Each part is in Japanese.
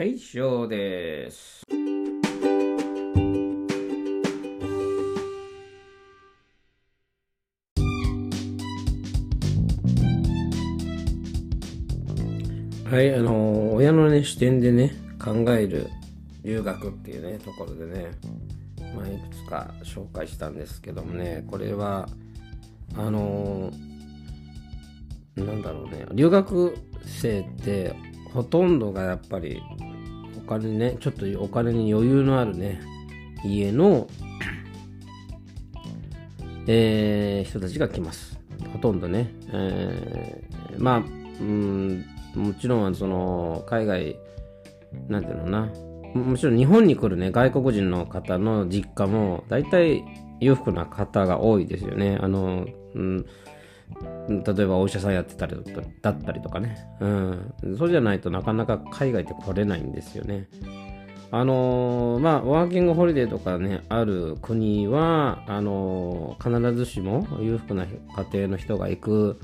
はい、以上です。はい、あの親のね視点でね考える留学っていうねところでね、まあ、いくつか紹介したんですけどもねこれはあのなんだろうね留学生ってほとんどがやっぱり金ねちょっとお金に余裕のあるね家の、えー人たちが来ます。ほとんどね、えーまあうんもちろんその海外なんていうのな。ももちろん日本に来るね外国人の方の実家も大体裕福な方が多いですよね。あの、うん、例えばお医者さんやってたりだったりとかね、うん、そうじゃないとなかなか海外って来れないんですよね。あのーまあワーキングホリデーとかねある国はあのー必ずしも裕福な家庭の人が行く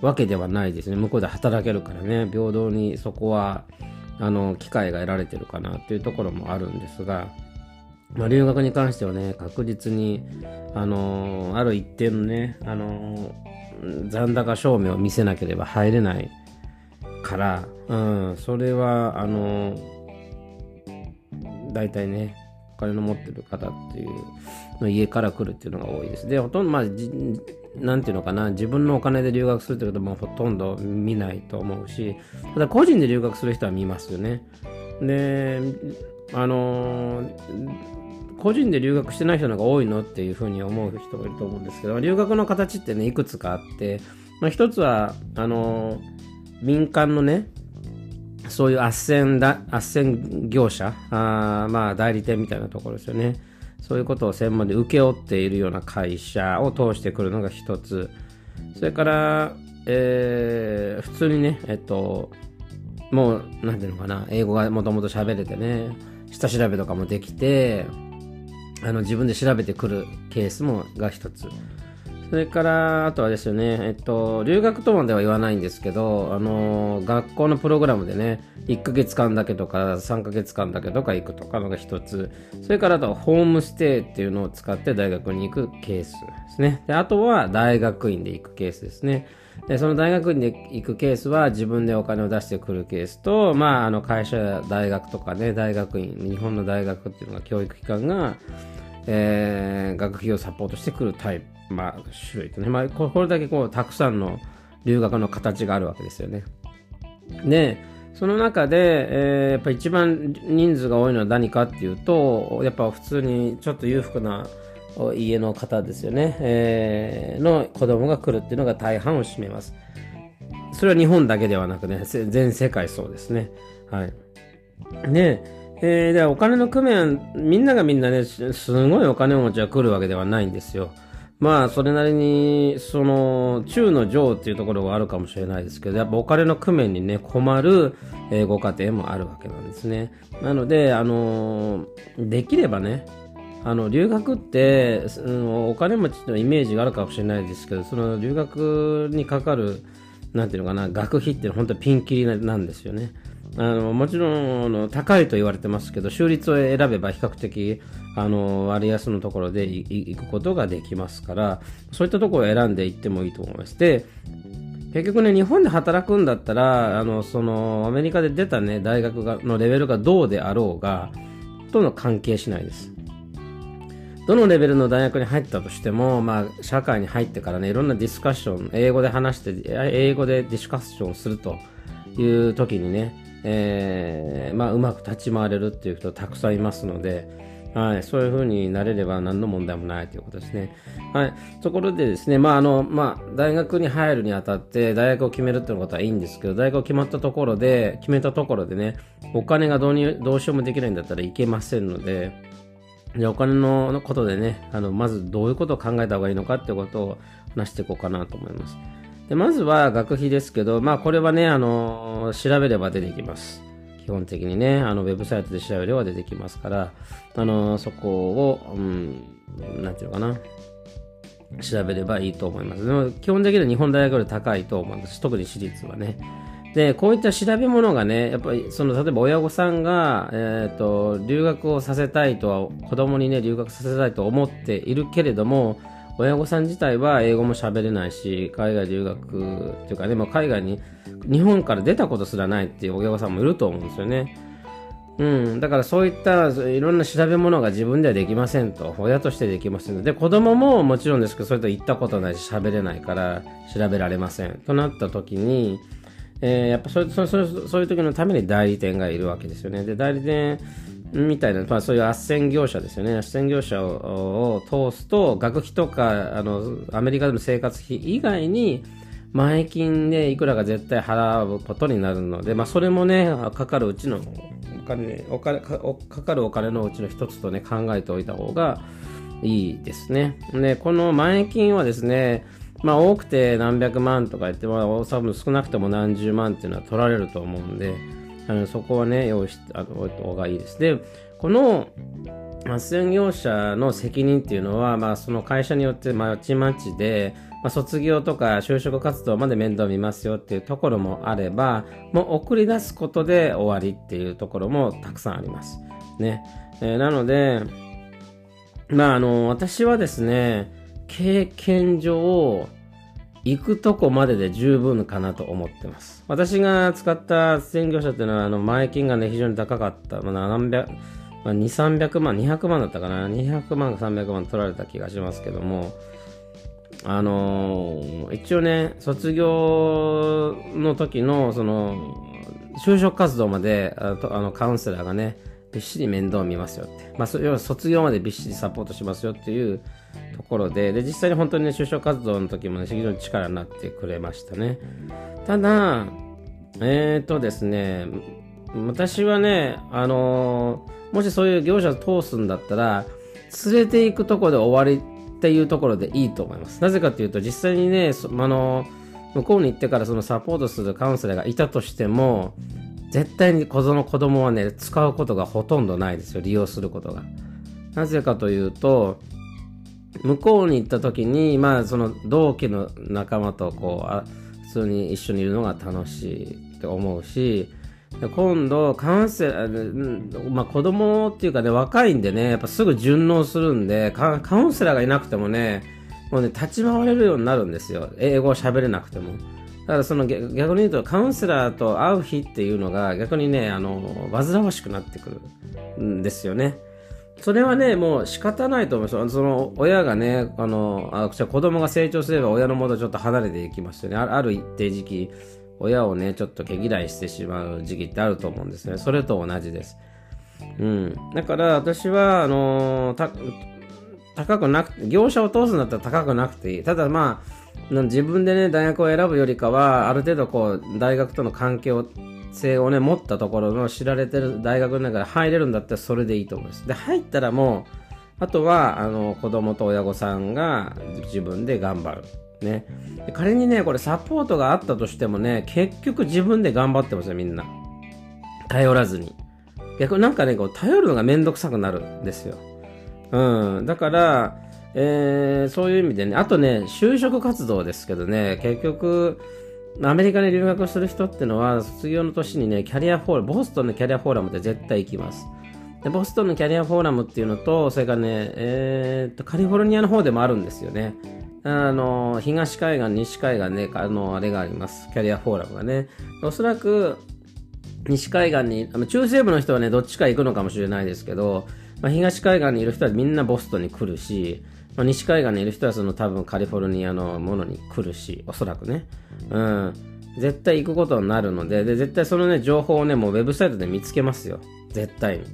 わけではないですね。向こうで働けるからね。平等にそこはあの機会が得られてるかなっていうところもあるんですが、まあ、留学に関してはね確実にあのある一定のねあの残高証明を見せなければ入れないから、うん、それはあの大体ねお金の持ってる方っていうの家から来るっていうのが多いです。でほとんどまあじなんていうのかな自分のお金で留学するってこともほとんど見ないと思うしただ個人で留学する人は見ますよね。であのー個人で留学してない人の方が多いのっていうふうに思う人がいると思うんですけど留学の形ってねいくつかあって、まあ、一つはあの民間のねそういう斡旋だ斡旋業者あまあ代理店みたいなところですよね。そういうことを専門で請け負っているような会社を通してくるのが一つ。それから、えー普通にねえっともうなんていうのかな英語がもともと喋れてね下調べとかもできてあの自分で調べてくるケースもが一つ。それからあとはですよねえっと留学とまでは言わないんですけどあの学校のプログラムでね1ヶ月間だけとか3ヶ月間だけとか行くとかのが一つ。それからあとはホームステイっていうのを使って大学に行くケースですね。であとは大学院で行くケースですね。でその大学院で行くケースは自分でお金を出してくるケースと、まあ、あの会社や大学とかね大学院日本の大学っていうのが教育機関が、えー学費をサポートしてくるタイプ、まあ、種類とね、まあ、これだけこうたくさんの留学の形があるわけですよね。でその中で、えーやっぱ一番人数が多いのは何かっていうとやっぱ普通にちょっと裕福な家の方ですよね、えーの子供が来るっていうのが大半を占めます。それは日本だけではなくね、全世界そうですね。はい。で、えーでお金の工面、みんながみんなね、すすごいお金持ちが来るわけではないんですよ。まあ、それなりに、その、中の上っていうところはあるかもしれないですけど、やっぱお金の工面にね、困る、えーご家庭もあるわけなんですね。なので、あのーできればね、あの留学って、うんお金持ちのイメージがあるかもしれないですけどその留学にかかるなんていうのかな学費って本当ピンキリなんですよね。あのもちろんあの高いと言われてますけど収率を選べば比較的あの割安のところで行くことができますからそういったところを選んでいってもいいと思いますで結局ね日本で働くんだったらあのそのアメリカで出たね大学がのレベルがどうであろうがとんど関係しないです。どのレベルの大学に入ったとしても、まあ、社会に入ってからね、いろんなディスカッション、英語で話して、英語でディスカッションするという時にね、えーまあ、うまく立ち回れるっていう人たくさんいますので、はい、そういう風になれれば何の問題もないということですね。はい、ところでですね、まああのまあ、大学に入るにあたって大学を決めるっていうことはいいんですけど、大学を決まったところで、決めたところでね、お金がどうにどうしようもできないんだったらいけませんので、じゃあお金のことでね、あのまずどういうことを考えた方がいいのかってことを話していこうかなと思います。でまずは学費ですけど、まあこれはね、あの調べれば出てきます。基本的にね、あのウェブサイトで調べれば出てきますから、あのそこを、うん、なんていうのかな、調べればいいと思います。でも基本的には日本大学より高いと思います。特に私立はね。で、こういった調べ物がね、やっぱり、その、例えば親御さんが、えっ、ー、と、留学をさせたいとは、子供にね、留学させたいと思っているけれども、親御さん自体は英語も喋れないし、海外留学っていうかね、まあ、海外に、日本から出たことすらないっていう親御さんもいると思うんですよね。うん、だからそういったいろんな調べ物が自分ではできませんと、親としてできませんで、子供ももちろんですけど、それと言ったことないし、喋れないから調べられませんとなった時に、えー、やっぱそうそうそうそういう時のために代理店がいるわけですよね。で、代理店みたいな、まあ、そういう斡旋業者ですよね。斡旋業者を通すと、学費とか、あの、アメリカでの生活費以外に、前金でいくらか絶対払うことになるので、まあ、それもね、かかるうちのお金お金かかかるお金のうちの一つとね考えておいた方がいいですね。で、この前金はですね、まあ多くて何百万とか言って、まあ多分少なくても何十万っていうのは取られると思うんで、あのそこはね、用意しておいた方がいいです。で、この斡旋業者の責任っていうのは、まあその会社によってまちまちで、まあ、卒業とか就職活動まで面倒見ますよっていうところもあれば、もう送り出すことで終わりっていうところもたくさんあります。ね。えー、なので、まあ、あの、私はですね、経験上、行くとこまでで十分かなと思ってます。私が使った専業者っていうのは、あの、前金がね、非常に高かった。まあ、何百、まあ、2、300万、200万だったかな。200万か300万取られた気がしますけども、あのー、一応ね、卒業の時の、その、就職活動まで、あの、カウンセラーがね、びっしり面倒を見ますよって。まあ、要は卒業までびっしりサポートしますよっていうところで、で、実際に本当にね、就職活動の時もね、非常に力になってくれましたね。ただ、えっ、ー、とですね、私はね、あのー、もしそういう業者を通すんだったら、連れて行くとこで終わりっていうところでいいと思います。なぜかというと、実際にね、あの、向こうに行ってからそのサポートするカウンセラーがいたとしても、絶対に子供はね、使うことがほとんどないですよ、利用することが。なぜかというと、向こうに行った時に、まあ、その同期の仲間とこう、あ普通に一緒にいるのが楽しいって思うし、今度、カウンセラー、まあ子供っていうかね、若いんでね、やっぱすぐ順応するんで、カウンセラーがいなくてもね、もうね、立ち回れるようになるんですよ。英語を喋れなくても。だからその逆に言うと、カウンセラーと会う日っていうのが逆にね、あの、煩わしくなってくるんですよね。それはね、もう仕方ないと思います。その親がね、あの、あ子供が成長すれば親のもとちょっと離れていきますよね。ある一定時期、親をね、ちょっと毛嫌いしてしまう時期ってあると思うんですね。それと同じです。うん。だから私は、あの、高くなく、業者を通すんだったら高くなくていい。ただまあ、自分でね、大学を選ぶよりかは、ある程度こう、大学との関係性をね、持ったところの知られてる大学の中で入れるんだったらそれでいいと思います。で、入ったらもう、あとは、あの、子供と親御さんが自分で頑張る。ね。仮にね、これサポートがあったとしてもね、結局自分で頑張ってますよ、みんな。頼らずに。逆になんかね、こう頼るのがめんどくさくなるんですよ。うん。だから、えー、そういう意味でね、あとね、就職活動ですけどね、結局、アメリカに留学する人ってのは、卒業の年にね、キャリアフォーラム、ボストンのキャリアフォーラムって絶対行きます。でボストンのキャリアフォーラムっていうのと、それからね、えー、と、カリフォルニアの方でもあるんですよね。あの、東海岸、西海岸ね、あの、あれがあります。キャリアフォーラムがね。おそらく、西海岸に、あの中西部の人はね、どっちか行くのかもしれないですけど、まあ、東海岸にいる人はみんなボストンに来るし、まあ、西海岸にいる人はその多分カリフォルニアのものに来るし、おそらくね。うん。絶対行くことになるので、で、絶対そのね、情報をね、もうウェブサイトで見つけますよ。絶対に。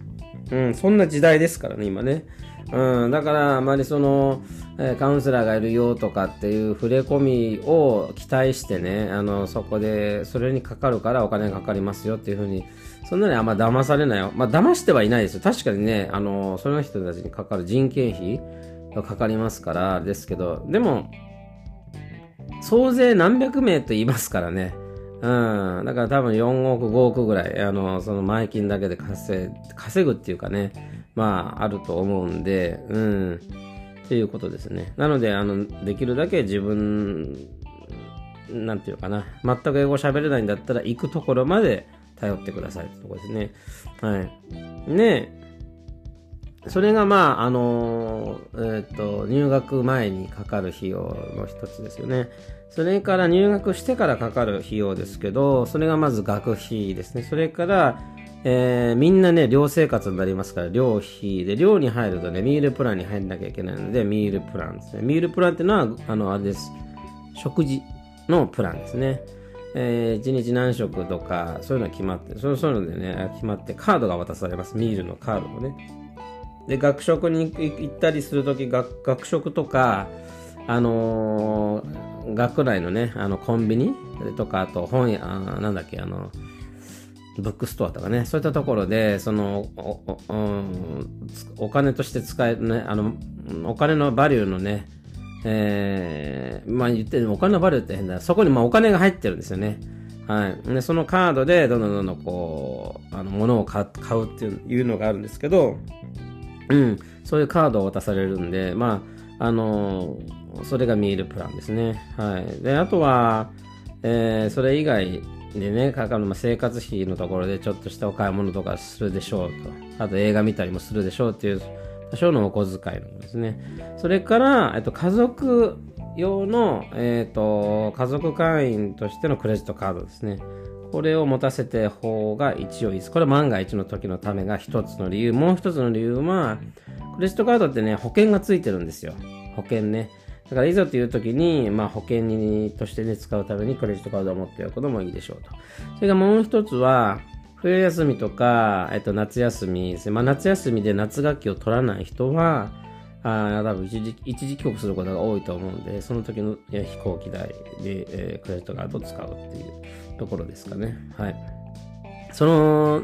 うん、そんな時代ですからね、今ね。うん、だから、あまりその、えー、カウンセラーがいるよとかっていう触れ込みを期待してね、あの、そこで、それにかかるからお金がかかりますよっていうふうに、そんなにあんま騙されないよ。まあ、騙してはいないですよ。確かにね、あの、その人たちにかかる人件費がかかりますから、ですけど、でも、総勢何百名と言いますからね。うん。だから多分4億、5億ぐらい、あの、その前金だけで稼稼ぐっていうかね、まあ、あると思うんで、うん。っていうことですね。なので、あの、できるだけ自分なんていうかな、全く英語喋れないんだったら、行くところまで頼ってくださいってとこですね。はい。ねそれがまあ、あの、えっ、ー、と、入学前にかかる費用の一つですよね。それから入学してからかかる費用ですけど、それがまず学費ですね。それから、えー、みんなね、寮生活になりますから、寮費で、寮に入るとね、ミールプランに入んなきゃいけないので、ミールプランですね。ミールプランっていうのは、あの、あれです。食事のプランですね。えー、1日何食とか、そういうのは決まって、そういうのでね、決まって、カードが渡されます。ミールのカードをね。で、学食に行ったりするとき、学学食とか、あのー、学内のね、あの、コンビニとか、あと本屋、なんだっけ、あの、ブックストアとかね、そういったところで、その、おおお金として使えるね、あの、お金のバリューのね、えー、まあ言ってお金のバリューって変だ。そこにまあお金が入ってるんですよね。はい。で、そのカードで、どんどんどんどんこう、あの、物を買うっていうのがあるんですけど、うん、そういうカードを渡されるんで、まあ、あのそれがミールプランですね。はい。で、あとは、えー、それ以外でね、かかる、まあ、生活費のところでちょっとしたお買い物とかするでしょうと。あと映画見たりもするでしょうっていう、多少のお小遣いのですね。それから、えっと、家族用の、えっと、家族会員としてのクレジットカードですね。これを持たせて方が一応いいです。これ万が一の時のためが一つの理由。もう一つの理由は、クレジットカードってね、保険がついてるんですよ。保険ね。だからいざという時に、まあ、保険にとしてね、使うためにクレジットカードを持っておくのもいいでしょうと。それからもう一つは、冬休みとか、えっと、夏休みですね。まあ、夏休みで夏学期を取らない人は、あ多分一時一時帰国することが多いと思うんで、その時の飛行機代で、えー、クレジットカードを使うっていうところですかね。はい。その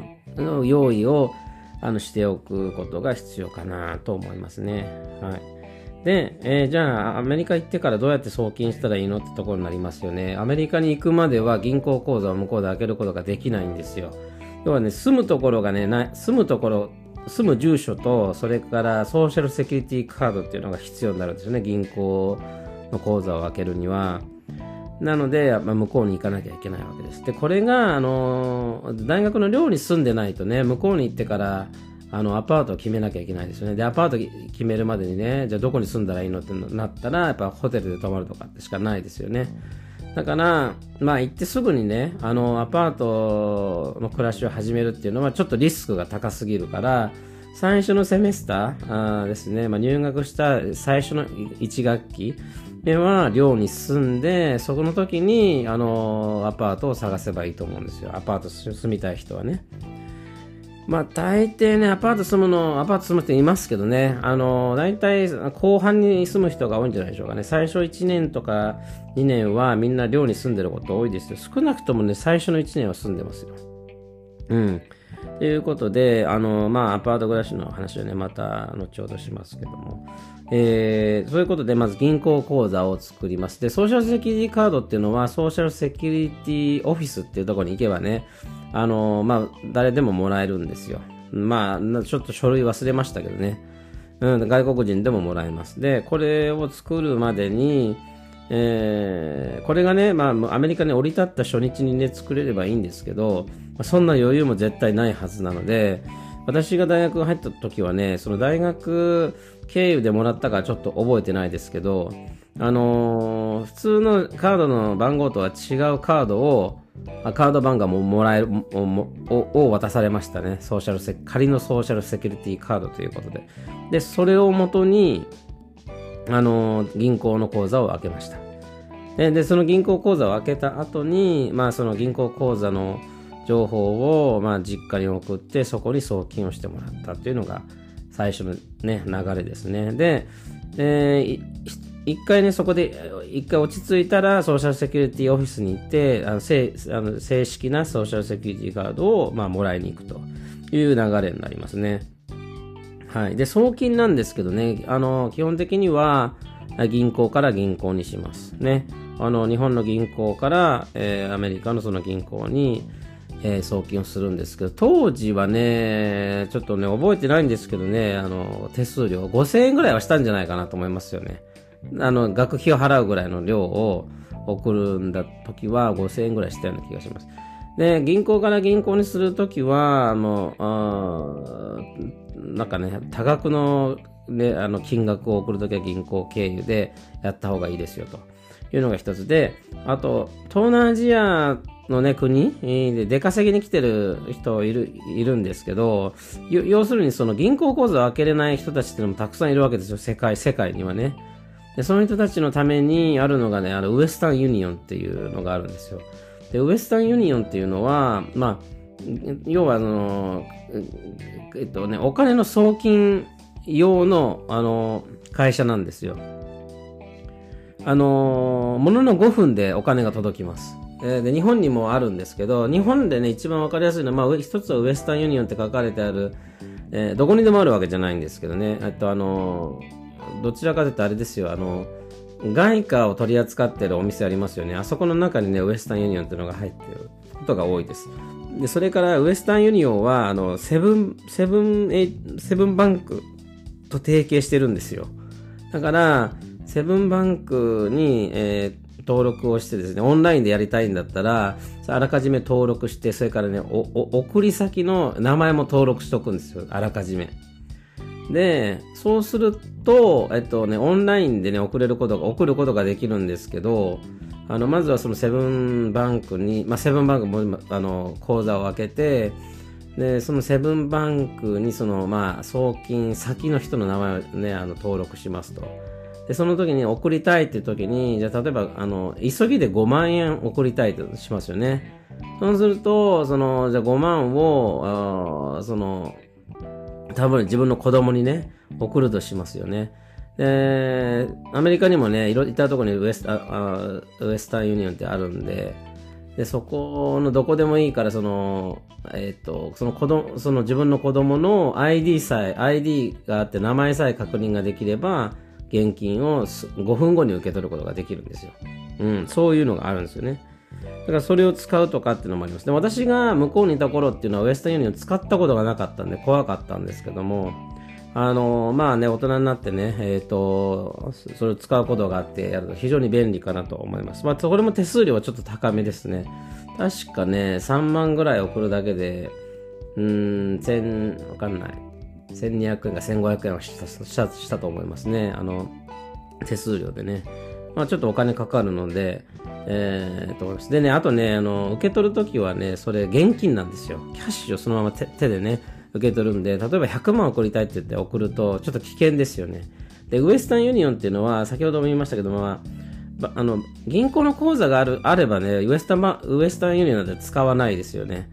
用意をあのしておくことが必要かなと思いますね。はい。で、えー、じゃあ、アメリカ行ってからどうやって送金したらいいのってところになりますよね。アメリカに行くまでは銀行口座を向こうで開けることができないんですよ。要はね、住むところがね、な住むところ、住む住所と、それからソーシャルセキュリティカードっていうのが必要になるんですよね。銀行の口座を開けるには。なので、まあ、向こうに行かなきゃいけないわけです。で、これが、あの、大学の寮に住んでないとね、向こうに行ってから、あの、アパートを決めなきゃいけないですよね。で、アパート決めるまでにね、じゃあどこに住んだらいいのってなったら、やっぱホテルで泊まるとかってしかないですよね。だから、まあ行ってすぐにね、あの、アパートの暮らしを始めるっていうのはちょっとリスクが高すぎるから、最初のセメスターですね、まあ、入学した最初の1学期では寮に住んで、そこの時に、あの、アパートを探せばいいと思うんですよ。アパート住みたい人はね。まあ大抵ね、アパート住むの、アパート住む人いますけどね、あの、大体後半に住む人が多いんじゃないでしょうかね。最初1年とか2年はみんな寮に住んでること多いですよ。少なくともね、最初の1年は住んでますよ。うん。ということで、あの、まあ、アパート暮らしの話はね、また後ほどしますけども。えー、そういうことで、まず銀行口座を作ります。で、ソーシャルセキュリティカードっていうのは、ソーシャルセキュリティオフィスっていうところに行けばね、あのまあ、誰でももらえるんですよ。まあ、ちょっと書類忘れましたけどね。うん、外国人でももらえます。で、これを作るまでに、えー、これがね、まあ、アメリカに降り立った初日にね、作れればいいんですけど、そんな余裕も絶対ないはずなので、私が大学入った時はね、その大学経由でもらったかちょっと覚えてないですけど、あのー、普通のカードの番号とは違うカードを、カード番号ももらえるをを渡されましたね。ソーシャルセ仮のソーシャルセキュリティカードということで。で、それをもとに、あのー、銀行の口座を開けました。で、でその銀行口座を開けた後に、まあ、その銀行口座の情報を、まあ、実家に送って、そこに送金をしてもらったっていうのが、最初のね、流れですね。で、えー、一回ね、そこで、一回落ち着いたら、ソーシャルセキュリティオフィスに行って、あの正あの正式なソーシャルセキュリティカードを、まあ、もらいに行くという流れになりますね。はい。で、送金なんですけどね、あの、基本的には、銀行から銀行にします。ね。あの、日本の銀行から、えー、アメリカのその銀行に、えー、送金をするんですけど、当時はね、ちょっとね、覚えてないんですけどね、あの、手数料5000円ぐらいはしたんじゃないかなと思いますよね。あの、学費を払うぐらいの量を送るんだ時は5000円ぐらいしたような気がします。で、銀行から銀行にするときは、もう、あなんかね、多額の、ね、あの金額を送るときは銀行経由でやった方がいいですよというのが一つで、あと、東南アジアのね、国？で出稼ぎに来てる人いる、いるんですけど、要するにその銀行口座を開けれない人たちっていうのもたくさんいるわけですよ、世界、世界にはね。で、その人たちのためにあるのがね、あの、ウエスタンユニオンっていうのがあるんですよ。で、ウエスタンユニオンっていうのは、まあ、要はあの、えっとね、お金の送金用の、あの、会社なんですよ。あの、ものの5分でお金が届きます。えで、日本にもあるんですけど、日本でね、一番わかりやすいのは、まあ、一つはウエスタンユニオンって書かれてある、えー、どこにでもあるわけじゃないんですけどね、えっと、あの、どちらかというとあれですよ、あの、外貨を取り扱ってるお店ありますよね。あそこの中にね、ウエスタンユニオンっていうのが入ってることが多いです。で、それからウエスタンユニオンは、あの、セブン、セブン、エセブンバンクと提携してるんですよ。だから、セブンバンクに、えー、登録をしてですね、オンラインでやりたいんだったら、あらかじめ登録して、それからね、送り先の名前も登録しとくんですよ。あらかじめ。で、そうすると、えっとね、オンラインでね、送れることが、送ることができるんですけど、あの、まずはそのセブンバンクに、まあ、セブンバンクも、あの、口座を開けて、で、そのセブンバンクに、その、まあ、送金先の人の名前をね、あの、登録しますと。で、その時に送りたいって時に、じゃあ、例えば、あの、急ぎで5万円送りたいとしますよね。そうすると、その、じゃあ5万を、あその、多分自分の子供にね、送るとしますよね。で、アメリカにもね、いろいったところにウエスあウエスタンユニオンってあるんで、で、そこのどこでもいいから、その、えっ、ー、と、その子供、その自分の子供の ID さえ、ID があって名前さえ確認ができれば、現金を5分後に受け取ることができるんですよ。うん、そういうのがあるんですよね。だからそれを使うとかっていうのもあります。で、私が向こうにいた頃っていうのはウエスタンユニオン使ったことがなかったんで怖かったんですけども、あの、まあね、大人になってね、えっ、ー、と、それを使うことがあってやると非常に便利かなと思います。まあ、これも手数料はちょっと高めですね。確かね、3万ぐらい送るだけで、うーん、千、わかんない。1200円か1500円はしたしたと思いますね。あの、手数料でね。まあ、ちょっとお金かかるので、えー、と思います。でね、あとね、あの、受け取るときはね、それ現金なんですよ。キャッシュをそのまま手手でね、受け取るんで、例えば100万送りたいって言って送ると、ちょっと危険ですよね。で、ウエスタンユニオンっていうのは、先ほども言いましたけども、まあ、あの、銀行の口座がある、あればね、ウエスタン、ウエスタンユニオンで使わないですよね。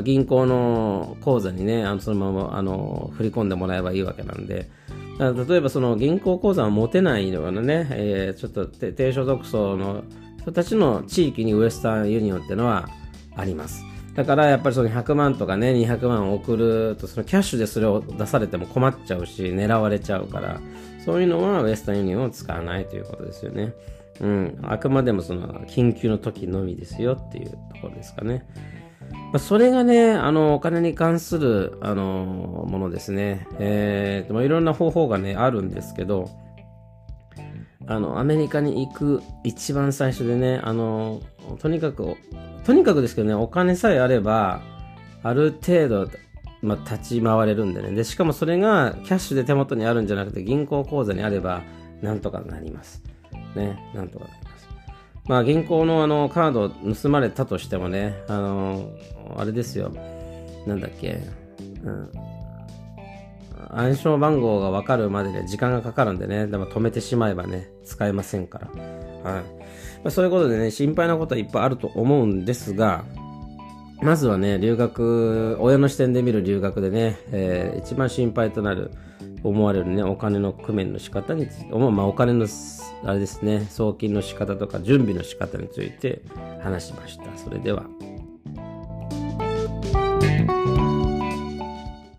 銀行の口座にね、あのそのままあの振り込んでもらえばいいわけなんで、例えばその銀行口座を持てないようなね、えー、ちょっと低所得層の人たちの地域にウエスタンユニオンっていうのはあります。だからやっぱりその100万とかね、200万送ると、そのキャッシュでそれを出されても困っちゃうし、狙われちゃうから、そういうのはウエスタンユニオンを使わないということですよね。うん。あくまでもその緊急の時のみですよっていうところですかね。ま、それがね、あの、お金に関する、あの、ものですね。えー、まあ、いろんな方法がね、あるんですけど、あの、アメリカに行く一番最初でね、あの、とにかく、とにかくですけどね、お金さえあれば、ある程度、まあ、立ち回れるんでね。で、しかもそれがキャッシュで手元にあるんじゃなくて、銀行口座にあれば、なんとかなります。ね、なんとかま。あ、銀行のあの、カード盗まれたとしてもね、あの、あれですよ。なんだっけ、うん。暗証番号がわかるまでで時間がかかるんでね、でも止めてしまえばね、使えませんから。はい。まあ、そういうことでね、心配なことはいっぱいあると思うんですが、まずはね、留学、親の視点で見る留学でね、えー、一番心配となる、思われるね、お金の工面の仕方について、まあ、お金の、あれですね、送金の仕方とか準備の仕方について話しました。それでは。